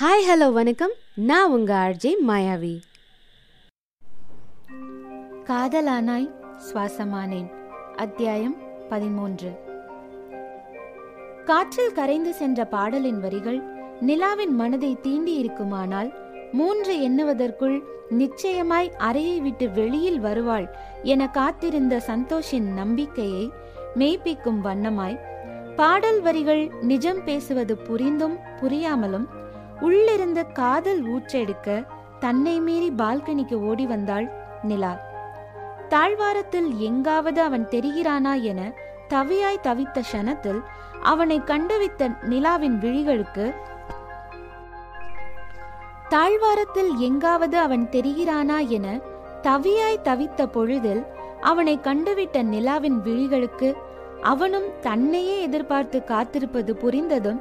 Hi hello வணக்கம். நான் உங்க ஆர்ஜே மாயாவி. காதலானாய் சுவாசமானேன். அத்தியாயம் பதிமூன்று. காற்றில் கரைந்து சென்ற பாடலின் வரிகள் நிலாவின் மனதை தீண்டி இருக்குமானால் மூன்று எண்ணுவதற்குள் நிச்சயமாய் அறையை விட்டு வெளியில் வருவாள் என காத்திருந்த சந்தோஷின் நம்பிக்கையை மெய்ப்பிக்கும் வண்ணமாய் பாடல் வரிகள் நிஜம் பேசுவது புரிந்தும் புரியாமலும் உள்ளிருந்த காதல் ஊற்றெடுக்க தன்னை மீறி பால்கனிக்கு ஓடி வந்தாள் நிலா. தாழ்வாரத்தில் எங்காவது அவன் தெரிகிறானா என தவியாய் தவித்த க்ஷணத்தில் அவனை கண்டுவித்த நிலாவின் விழிகளுக்கு தாழ்வாரத்தில் எங்காவது அவன் தெரிகிறானா என தவியாய் தவித்த பொழுதில் அவனை கண்டுவிட்ட நிலாவின் விழிகளுக்கு அவனும் தன்னையே எதிர்பார்த்து காத்திருப்பது புரிந்ததும்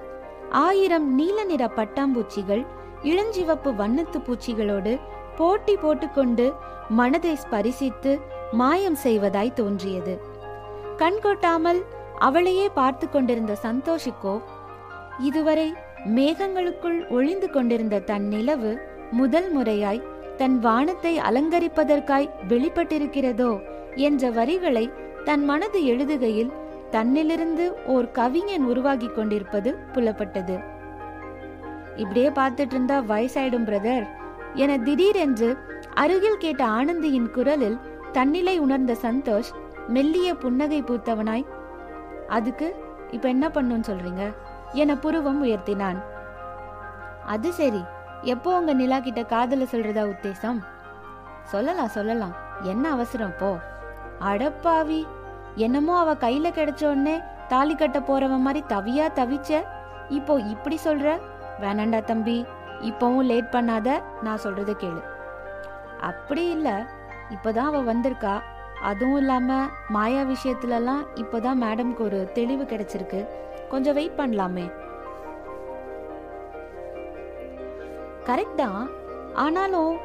ஆயிரம் நீல நிற பட்டாம்பூச்சிகள் இளஞ்சிவப்பு வண்ணத்து பூச்சிகளோடு போட்டி போட்டுக்கொண்டு மனதை ஸ்பரிசித்து மாயம் செய்வதாய் தோன்றியது. கண் கொட்டாமல் அவளையே பார்த்து கொண்டிருந்த சந்தோஷிக்கோ இதுவரை மேகங்களுக்குள் ஒளிந்து கொண்டிருந்த தன் நிலவு முதல் முறையாய் தன் வானத்தை அலங்கரிப்பதற்காய் வெளிப்பட்டிருக்கிறதோ என்ற வரிகளை தன் மனது எழுதுகையில் தன்னிலிருந்து ஓர் கவிஞன் உருவாகி கொண்டிருப்பது புலப்பட்டது. இப்படியே பார்த்துட்டு இருந்தா வயசாயிடும் பிரதர். என திடீரென்று அருகில் கேட்ட ஆனந்தியின் குரலில் தன்னிலை உணர்ந்த சந்தோஷ் மெல்லிய புன்னகை பூத்தவனாய் அதுக்கு இப்ப என்ன பண்ணுன்னு சொல்றீங்க? என புருவம் உயர்த்தினான். அது சரி. எப்போ உங்க நிலா கிட்ட காதல சொல்றதா உத்தேசம்? சொல்லலாம் சொல்லலாம். என்ன அவசரம்? போ. அடப்பாவி! என்னமோ அவ கையில கிடைச்ச உடனே தாலி கட்ட போறவன் மாதிரி தவியா தவிச்ச. இப்போ இப்படி சொல்ற? வேணாண்டா தம்பி இப்பவும் லேட் பண்ணாத நான் சொல்றத கேளு. அப்படி இல்ல. இப்பதான் அவ வந்திருக்கா. அதுவும் இல்லாம மாயா விஷயத்துலலாம் இப்பதான் மேடம்க்கு ஒரு தெளிவு கிடைச்சிருக்கு. கொஞ்சம் வெயிட் பண்ணலாமே. கரெக்ட் தான். ஆனாலும்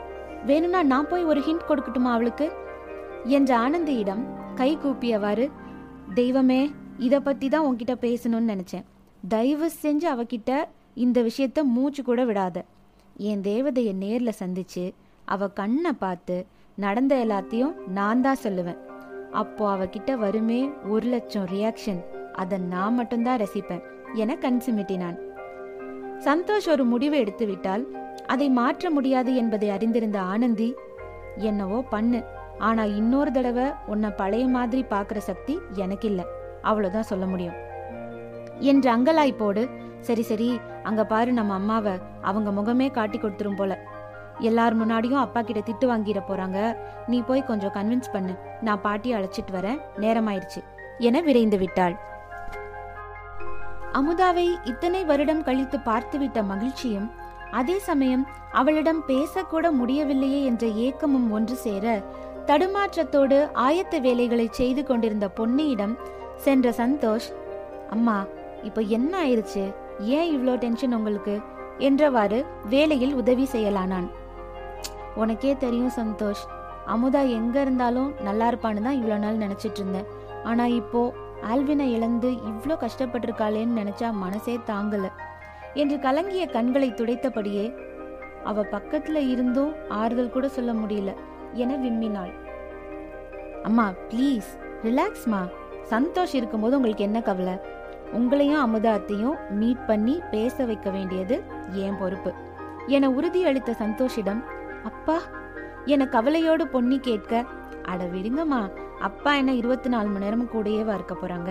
வேணும்னா நான் போய் ஒரு ஹிண்ட் கொடுக்கட்டுமா அவளுக்கு? என்ற ஆனந்தியிடம் கை கூப்பியவாறு தெய்வமே இதை பற்றி தான் உன்கிட்ட பேசணும்னு நினச்சேன். தயவு செஞ்சு அவகிட்ட இந்த விஷயத்த மூச்சு கூட விடாத. என் தேவதையை நேரில் சந்திச்சு அவ கண்ணை பார்த்து நடந்த எல்லாத்தையும் நான் தான் சொல்லுவேன். அப்போ அவகிட்ட வருமே ஒரு லட்சம் ரியாக்ஷன் அதை நான் மட்டும்தான் ரசிப்பேன். என கண்சுமிட்டினான் சந்தோஷ் ஒரு முடிவு எடுத்து விட்டால் அதை மாற்ற முடியாது என்பதை அறிந்திருந்த ஆனந்தி என்னவோ பண்ணு. ஆனா இன்னொரு தடவை உன்னை பழைய மாதிரி பாக்குற சக்தி எனக்கு இல்ல அவ்வளவுதான் சொல்ல முடியும். என்ற அங்கலாய்ப்போடு சரி சரி. அங்க பாரு நம்ம அம்மாவை. அவங்க முகமே காட்டி கொடுத்துரும் போல. எல்லார் முன்னாடியும் அப்பா கிட்ட திட்டு வாங்கிட போறாங்க. நீ போய் கொஞ்சம் கன்வின்ஸ் பண்ணு. நான் பாட்டியை அழைச்சிட்டு வரேன். நேரமாயிருச்சு. என விரைந்து விட்டாள். அமுதாவை இத்தனை வருடம் கழித்து பார்த்துவிட்ட மகிழ்ச்சியும் அதே சமயம் அவளிடம் பேசக்கூட முடியவில்லையே என்ற ஏக்கமும் ஒன்று சேர தடுமாற்றத்தோடு ஆயத்த வேலைகளை செய்து கொண்டிருந்த பொன்னியிடம் சென்ற சந்தோஷ் அம்மா இப்போ என்ன ஆயிருச்சு? ஏன் இவ்வளோ டென்ஷன் உங்களுக்கு? என்றவாறு வேலையில் உதவி செய்யலானான். உனக்கே தெரியும் சந்தோஷ் அமுதா எங்க இருந்தாலும் நல்லா இருப்பான்னு தான் இவ்வளோ நாள் நினைச்சிட்டு இருந்தேன். ஆனா இப்போ ஆல்வினை இழந்து இவ்வளோ கஷ்டப்பட்டிருக்காளேன்னு நினைச்சா மனசே தாங்கல என்று கலங்கிய கண்களை துடைத்தபடியே அவ பக்கத்துல இருந்தும் ஆறுதல் கூட சொல்ல முடியல. என விம்மினாள். அம்மா ப்ளீஸ் ரிலாக்ஸ்மா சந்தோஷ் இருக்கும்போது உங்களுக்கு என்ன கவலை? உங்களையும் அமுதாத்தையும் மீட் பண்ணி பேச வைக்க வேண்டியது என் பொறுப்பு என உறுதியளித்த சந்தோஷிடம் அப்பா என கவலையோடு பொன்னி கேட்க அட விடுங்கம்மா அப்பா என்ன இருபத்தி நாலு மணி நேரமும் கூடயேவா இருக்க போறாங்க.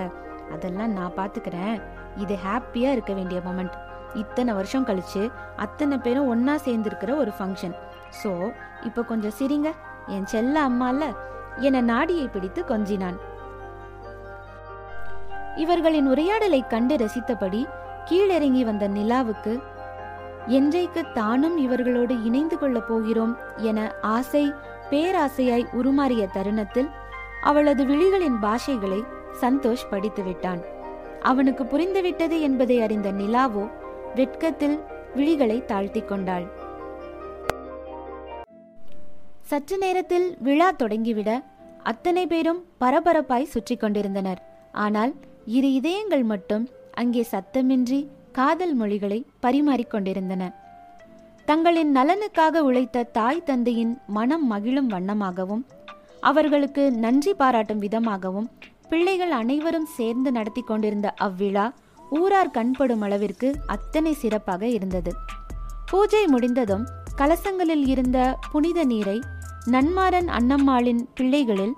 அதெல்லாம் நான் பாத்துக்கிறேன். இது ஹாப்பியா இருக்க வேண்டிய மொமெண்ட் இத்தனை வருஷம் கழிச்சு அத்தனை பேரும் ஒன்னா சேர்ந்திருக்கிற ஒரு ஃபங்க்ஷன் ஸோ இப்போ கொஞ்சம் சிரிங்க. என் செல்ல அம்மால என நாடியை பிடித்து கொஞ்சினான். இவர்களின் உரையாடலை கண்டு ரசித்தபடி கீழிறங்கி வந்த நிலாவுக்கு என்றைக்கு தானும் இவர்களோடு இணைந்து கொள்ளப் போகிறோம் என ஆசை பேராசையாய் உருமாறிய தருணத்தில் அவளது விழிகளின் பாஷைகளை சந்தோஷ் படித்து விட்டான் அவனுக்கு புரிந்துவிட்டது என்பதை அறிந்த நிலாவோ வெட்கத்தில் விழிகளை தாழ்த்தி கொண்டாள். சற்று நேரத்தில் விழா தொடங்கிவிட அத்தனை பேரும் பரபரப்பாய் சுற்றி கொண்டிருந்தனர். ஆனால் இரு இதயங்கள் மட்டும் அங்கே சத்தமின்றி காதல் மொழிகளை பரிமாறிக்கொண்டிருந்தன தங்களின் நலனுக்காக உழைத்த தாய் தந்தையின் மனம் மகிழும் வண்ணமாகவும் அவர்களுக்கு நன்றி பாராட்டும் விதமாகவும் பிள்ளைகள் அனைவரும் சேர்ந்து நடத்தி கொண்டிருந்த அவ்விழா ஊரார் கண்படும் அளவிற்கு அத்தனை சிறப்பாக இருந்தது. பூஜை முடிந்ததும் கலசங்களில் இருந்த புனித நீரை நன்மாரன் அன்னம்மாளின் பிள்ளைகளில்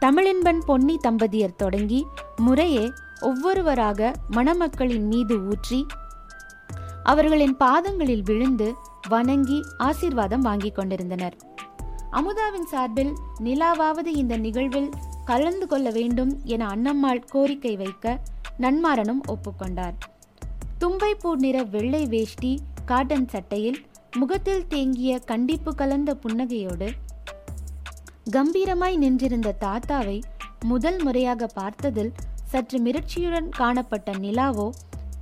தமிழின்பன் பொன்னி தம்பதியர் தொடங்கி முறையே ஒவ்வொருவராக மணமக்களின் மீது ஊற்றி அவர்களின் பாதங்களில் விழுந்து வணங்கி ஆசீர்வாதம் வாங்கிக் கொண்டிருந்தனர். அமுதாவின் சார்பில் நிலாவாவது இந்த நிகழ்வில் கலந்து கொள்ள வேண்டும் என அன்னம்மாள் கோரிக்கை வைக்க நன்மாரனும் ஒப்புக்கொண்டார். தும்பைப்பூ நிற வெள்ளை வேஷ்டி காட்டன் சட்டையில் முகத்தில் தேங்கிய கண்டிப்பு கலந்த புன்னகையோடு கம்பீரமாய் நின்றிருந்த தாத்தாவை முதல் முறையாக பார்த்ததில் சற்று மிரட்சியுடன் காணப்பட்ட நிலாவோ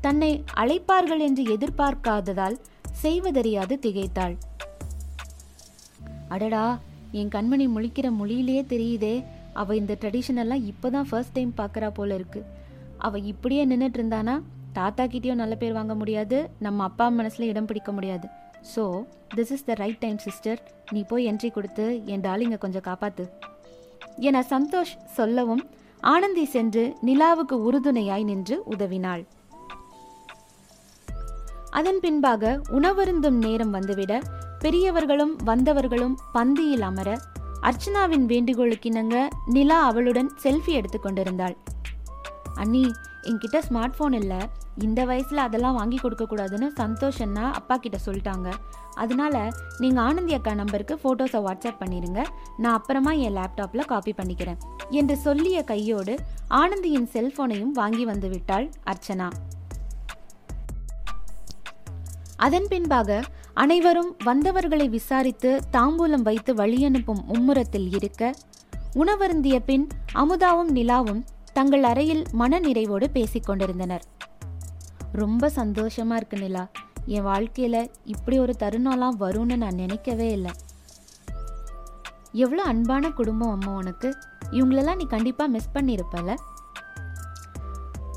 தன்னை அழைப்பார்கள் என்று எதிர்பார்க்காததால் செய்வதறியாது திகைத்தாள். அடடா என் கண்மணி முழிக்கிற மொழியிலேயே தெரியுதே. அவ இந்த ட்ரெடிஷனெல்லாம் இப்போதான் ஃபர்ஸ்ட் டைம் பார்க்கறா போல இருக்கு. அவ இப்படியே நின்றுட்டு இருந்தானா? தாத்தா கிட்டேயும் நல்ல பேர் வாங்க முடியாது. நம்ம அப்பா மனசுல இடம் பிடிக்க முடியாது. So this is the right time sister நீ போய் என்ட்ரி கொடுத்து என் டாலிங்கை கொஞ்சம் காப்பாத்து. என சந்தோஷ் சொல்லவும் ஆனந்தி சென்று நிலாவுக்கு உறுதுணையாய் நின்று உதவினாள். அதன் பின்பாக உணவருந்தும் நேரம் வந்துவிட பெரியவர்களும் வந்தவர்களும் பந்தியில் அமர அர்ச்சனாவின் வேண்டுகோளுக்கிணங்க நிலா அவளுடன் செல்ஃபி எடுத்து கொண்டிருந்தாள். அண்ணி என்கிட்ட ஸ்மார்ட் ஃபோன் இல்லை. இந்த வயசில் அதெல்லாம் வாங்கி கொடுக்கக்கூடாதுன்னு சந்தோஷ் அண்ணா அப்பா கிட்ட சொல்லிட்டாங்க. அதனால நீங்கள் ஆனந்தி அக்கா நம்பருக்கு ஃபோட்டோஸை வாட்ஸ்அப் பண்ணிடுங்க நான் அப்புறமா என் லேப்டாப்பில் காப்பி பண்ணிக்கிறேன். என்று சொல்லிய கையோடு ஆனந்தியின் செல்போனையும் வாங்கி வந்து விட்டாள் அர்ச்சனா. அதன் பின்பாக அனைவரும் வந்தவர்களை விசாரித்து தாம்பூலம் வைத்து வழியனுப்பும் மும்முரத்தில் இருக்க உணவருந்திய பின் அமுதாவும் நிலாவும் தங்கள் அறையில் மன நிறைவோடு பேசிக் கொண்டிருந்தனர் ரொம்ப சந்தோஷமா இருக்கு நிலா. என் வாழ்க்கையில இப்படி ஒரு தருணம்லாம் வரும்னு நான் நினைக்கவே இல்லை. எவ்வளோ அன்பான குடும்பம் அம்மா உனக்கு. இவங்களெல்லாம் நீ கண்டிப்பா மிஸ் பண்ணியிருப்பல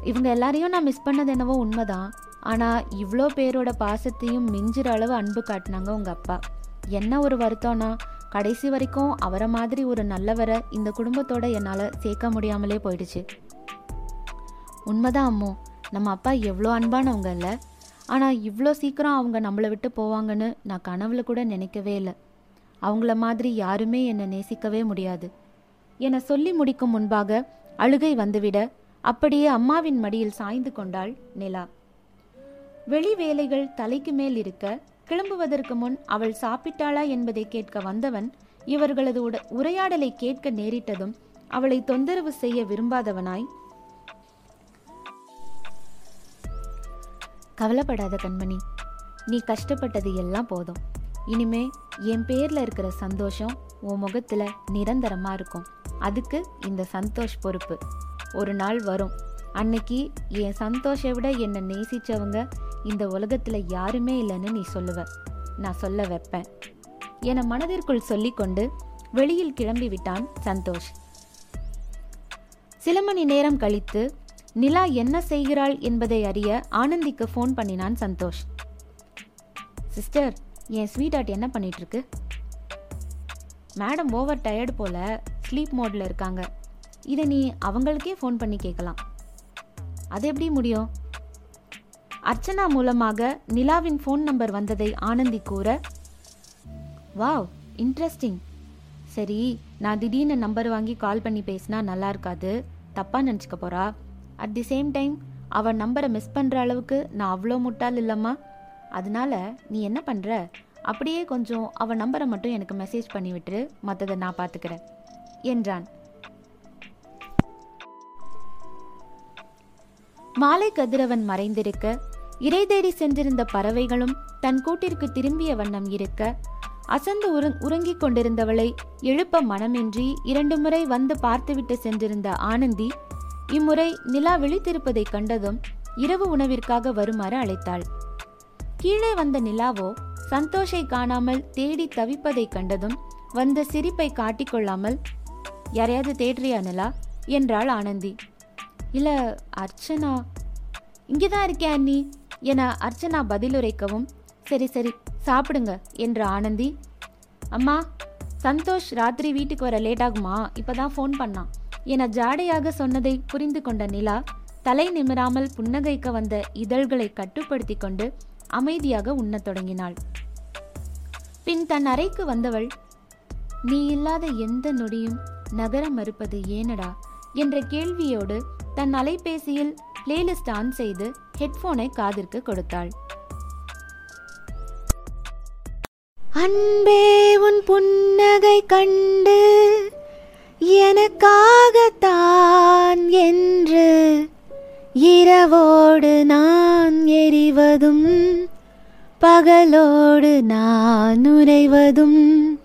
இவங்க எல்லாரையும் நான் மிஸ் பண்ணது என்னவோ உண்மைதான். ஆனா இவ்வளோ பேரோட பாசத்தையும் மிஞ்சிற அளவு அன்பு காட்டினாங்க உங்க அப்பா. என்ன ஒரு வருத்தம்னா கடைசி வரைக்கும் அவரை மாதிரி ஒரு நல்லவரை இந்த குடும்பத்தோட என்னால் சேர்க்க முடியாமலே போயிடுச்சு. உண்மைதான் அம்மோ. நம்ம அப்பா எவ்வளோ அன்பானவங்க இல்லை ஆனால் இவ்வளோ சீக்கிரம் அவங்க நம்மளை விட்டு போவாங்கன்னு நான் கனவுல கூட நினைக்கவே இல்லை. அவங்கள மாதிரி யாருமே என்னை நேசிக்கவே முடியாது. என சொல்லி முடிக்கும் முன்பாக அழுகை வந்துவிட அப்படியே அம்மாவின் மடியில் சாய்ந்து கொண்டாள் நிலா. வெளி வேலைகள் தலைக்கு மேல் இருக்க கிளம்புவதற்கு முன் அவள் சாப்பிட்டாளா என்பதை கேட்க வந்தவன் இவர்களது உட- உரையாடலை கேட்க நேரிட்டதும் அவளை தொந்தரவு செய்ய விரும்பாதவனாய் கவலைப்படாத கண்மணி. நீ கஷ்டப்பட்டது எல்லாம் போதும். இனிமே என் பேரில் இருக்கிற சந்தோஷம் உன் முகத்தில் நிரந்தரமாக இருக்கும். அதுக்கு இந்த சந்தோஷ் பொறுப்பு. ஒரு நாள் வரும். அன்னைக்கு என் சந்தோஷை விட என்னை நேசித்தவங்க இந்த உலகத்தில் யாருமே இல்லைன்னு நீ சொல்லுவ. நான் சொல்ல வைப்பேன். என மனதிற்குள் சொல்லிக்கொண்டு வெளியில் கிளம்பி விட்டான் சந்தோஷ். சில மணி நேரம் கழித்து நிலா என்ன செய்கிறாள் என்பதை அறிய ஆனந்திக்கு ஃபோன் பண்ணினான் சந்தோஷ். சிஸ்டர் என் ஸ்வீட் ஆர்ட் என்ன பண்ணிட்டு இருக்கு மேடம் ஓவர் டயர்டு போல ஸ்லீப் மோட்ல இருக்காங்க. இதை நீ அவங்களுக்கே ஃபோன் பண்ணி கேட்கலாம். அது எப்படி முடியும்? அர்ச்சனா மூலமாக நிலாவின் ஃபோன் நம்பர் வந்ததை ஆனந்தி கூற வாவ் இன்ட்ரெஸ்டிங் சரி நான் திடீர்னு நம்பர் வாங்கி கால் பண்ணி பேசினா நல்லா இருக்காது. தப்பா நினச்சிக்க போறா? அட் தி சேம் டைம் அவன் நம்பரை மிஸ் பண்ற அளவுக்கு நான் அவ்வளோ முட்டாள் இல்லம்மா. அதனால நீ என்ன பண்ற? அப்படியே கொஞ்சம் அவ நம்பரை மட்டும் எனக்கு மெசேஜ் பண்ணி விட்டுரு மற்றதை நான் பார்த்துக்கிறேன் என்றான். மாலை கதிரவன் மறைந்திருக்க இறை தேடி சென்றிருந்த பறவைகளும் தன் கூட்டிற்கு திரும்பிய வண்ணம் இருக்க அசந்து உறங் உறங்கிக் கொண்டிருந்தவளை எழுப்ப மனமின்றி இரண்டு முறை வந்து பார்த்துவிட்டு சென்றிருந்த ஆனந்தி இம்முறை நிலா விழித்திருப்பதை கண்டதும் இரவு உணவிற்காக வருமாறு அழைத்தாள். கீழே வந்த நிலாவோ சந்தோஷை காணாமல் தேடி தவிப்பதைக் கண்டதும் வந்த சிரிப்பை காட்டிக்கொள்ளாமல் யாரையாவது தேடுறியா நிலா? என்றாள் ஆனந்தி. இல்ல அர்ச்சனா. இங்கேதான் இருக்கே அண்ணி? என அர்ச்சனா பதிலுரைக்கவும் சரி சரி சாப்பிடுங்க என்று ஆனந்தி அம்மா சந்தோஷ் ராத்திரி வீட்டுக்கு வர லேட் ஆகுமா இப்பதான் ஃபோன் பண்ணான். என ஜாடையாக சொன்னதை புரிந்து கொண்ட நிலா தலை நிமிராமல் புன்னகைக்க வந்த இதழ்களை கட்டுப்படுத்தி கொண்டு அமைதியாக உண்ணத் தொடங்கினாள். பின் தன் அறைக்கு வந்தவள் நீ இல்லாத எந்த நொடியும் நகர மறுப்பது ஏனடா? என்ற கேள்வியோடு தன் அலைபேசியில் பிளேலிஸ்ட் ஆன் செய்து ஹெட்போனை காதிற்கு கொடுத்தாள். அன்பே உன் புன்னகை கண்டு எனக்காகத்தான் என்று இரவோடு நான் எரிவதும் பகலோடு நான் உறைவதும்.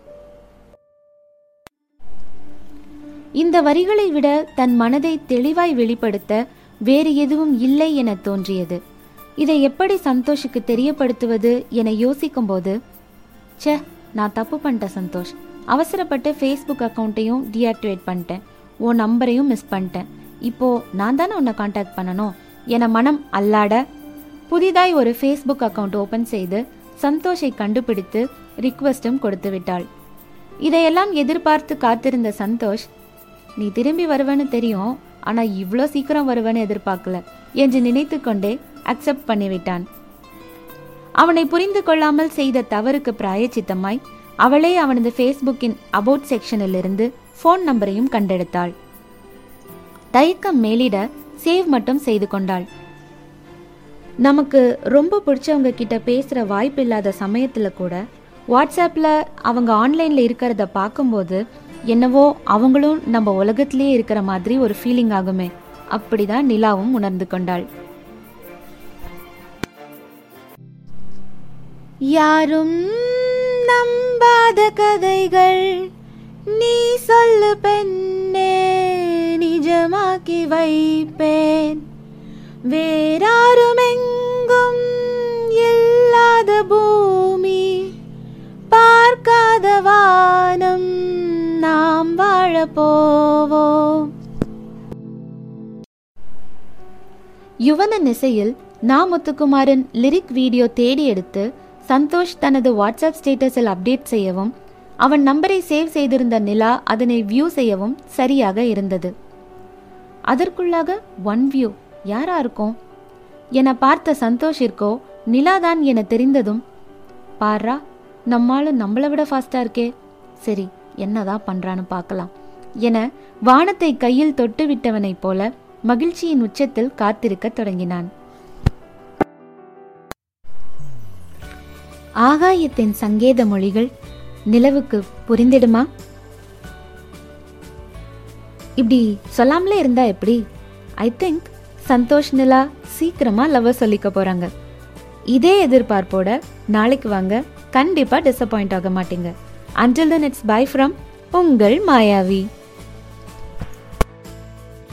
இந்த வரிகளை விட தன் மனதை தெளிவாய் வெளிப்படுத்த வேறு எதுவும் இல்லை என தோன்றியது. இதை எப்படி சந்தோஷுக்கு தெரியப்படுத்துவது என யோசிக்கும்போது ச்சே நான் தப்பு பண்ணிட்டேன் சந்தோஷ். அவசரப்பட்டு ஃபேஸ்புக் அக்கௌண்ட்டையும் டீஆக்டிவேட் பண்ணிட்டேன். உன் நம்பரையும் மிஸ் பண்ணிட்டேன். இப்போ நான் தானே உன்னை காண்டாக்ட் பண்ணணும்? என மனம் அல்லாட புதிதாய் ஒரு ஃபேஸ்புக் அக்கவுண்ட் ஓபன் செய்து சந்தோஷை கண்டுபிடித்து ரிக்வெஸ்டும் கொடுத்து விட்டாள். இதையெல்லாம் எதிர்பார்த்து காத்திருந்த சந்தோஷ் நீ திரும்பி வருவேன்னு தெரியும் ஆனா இவ்வளோ சீக்கிரம் வருவேன்னு எதிர்பார்க்கல என்று நினைத்து கொண்டே அக்செப்ட் பண்ணிவிட்டான். அவனை புரிந்து கொள்ளாமல் செய்த தவறுக்கு பிராயச்சித்தமாய் அவளே அவனது ஃபேஸ்புக்கின் அபவுட் செக்ஷனில் இருந்து ஃபோன் நம்பரையும் கண்டெடுத்தாள். தயக்கம் மேலிட சேவ் மட்டும் செய்து கொண்டாள். நமக்கு ரொம்ப பிடிச்சவங்க கிட்ட பேசுகிற வாய்ப்பு இல்லாத சமயத்தில் கூட வாட்ஸ்அப்பில் அவங்க ஆன்லைனில் இருக்கிறத பார்க்கும்போது என்னவோ அவங்களும் நம்ம உலகத்திலேயே இருக்கிற மாதிரி ஒரு ஃபீலிங் ஆகுமே. அப்படிதான் நிலாவும் உணர்ந்து கொண்டாள். யாரும் நம்பாத கதைகள். நீ சொல்லு பெண்ணே நிஜமாக்கி வைப்பேன். வேறாரும் எங்கும் இல்லாத பூமி பார்க்காத வானம் நாம் வாழப்போவோம் போவோம். யுவனன் இசையில் நா முத்துக்குமாரின் லிரிக் வீடியோ தேடி எடுத்து சந்தோஷ் தனது வாட்ஸ்அப் ஸ்டேட்டஸில் அப்டேட் செய்யவும் அவன் நம்பரை சேவ் செய்திருந்த நிலா அதனை வியூ செய்யவும் சரியாக இருந்தது. அதற்குள்ளாக ஒன் வியூ யாரா இருக்கும்? என பார்த்த சந்தோஷிற்கோ நிலாதான் என தெரிந்ததும் பாரா நம்மாலும் நம்மளை விட ஃபாஸ்டா இருக்கே. சரி என்னதான் பண்றான்னு பார்க்கலாம் என வானத்தை கையில் தொட்டு விட்டவனைப் போல மகிழ்ச்சியின் உச்சத்தில் காத்திருக்கத் தொடங்கினான். ஆகாயத்தின் சங்கேத மொழிகள் நிலவுக்கு புரிந்திடுமா? இப்படி சொல்லாமலே இருந்தா எப்படி? ஐ திங்க் சந்தோஷ் நிலா சீக்கிரமா லவ் சொல்லிக்க போறாங்க. இதே எதிர்பார்ப்போட நாளைக்கு வாங்க. கண்டிப்பா டிசப்பாயிண்ட் ஆக மாட்டீங்க. Until then it's bye from உங்கள் மாயாவி.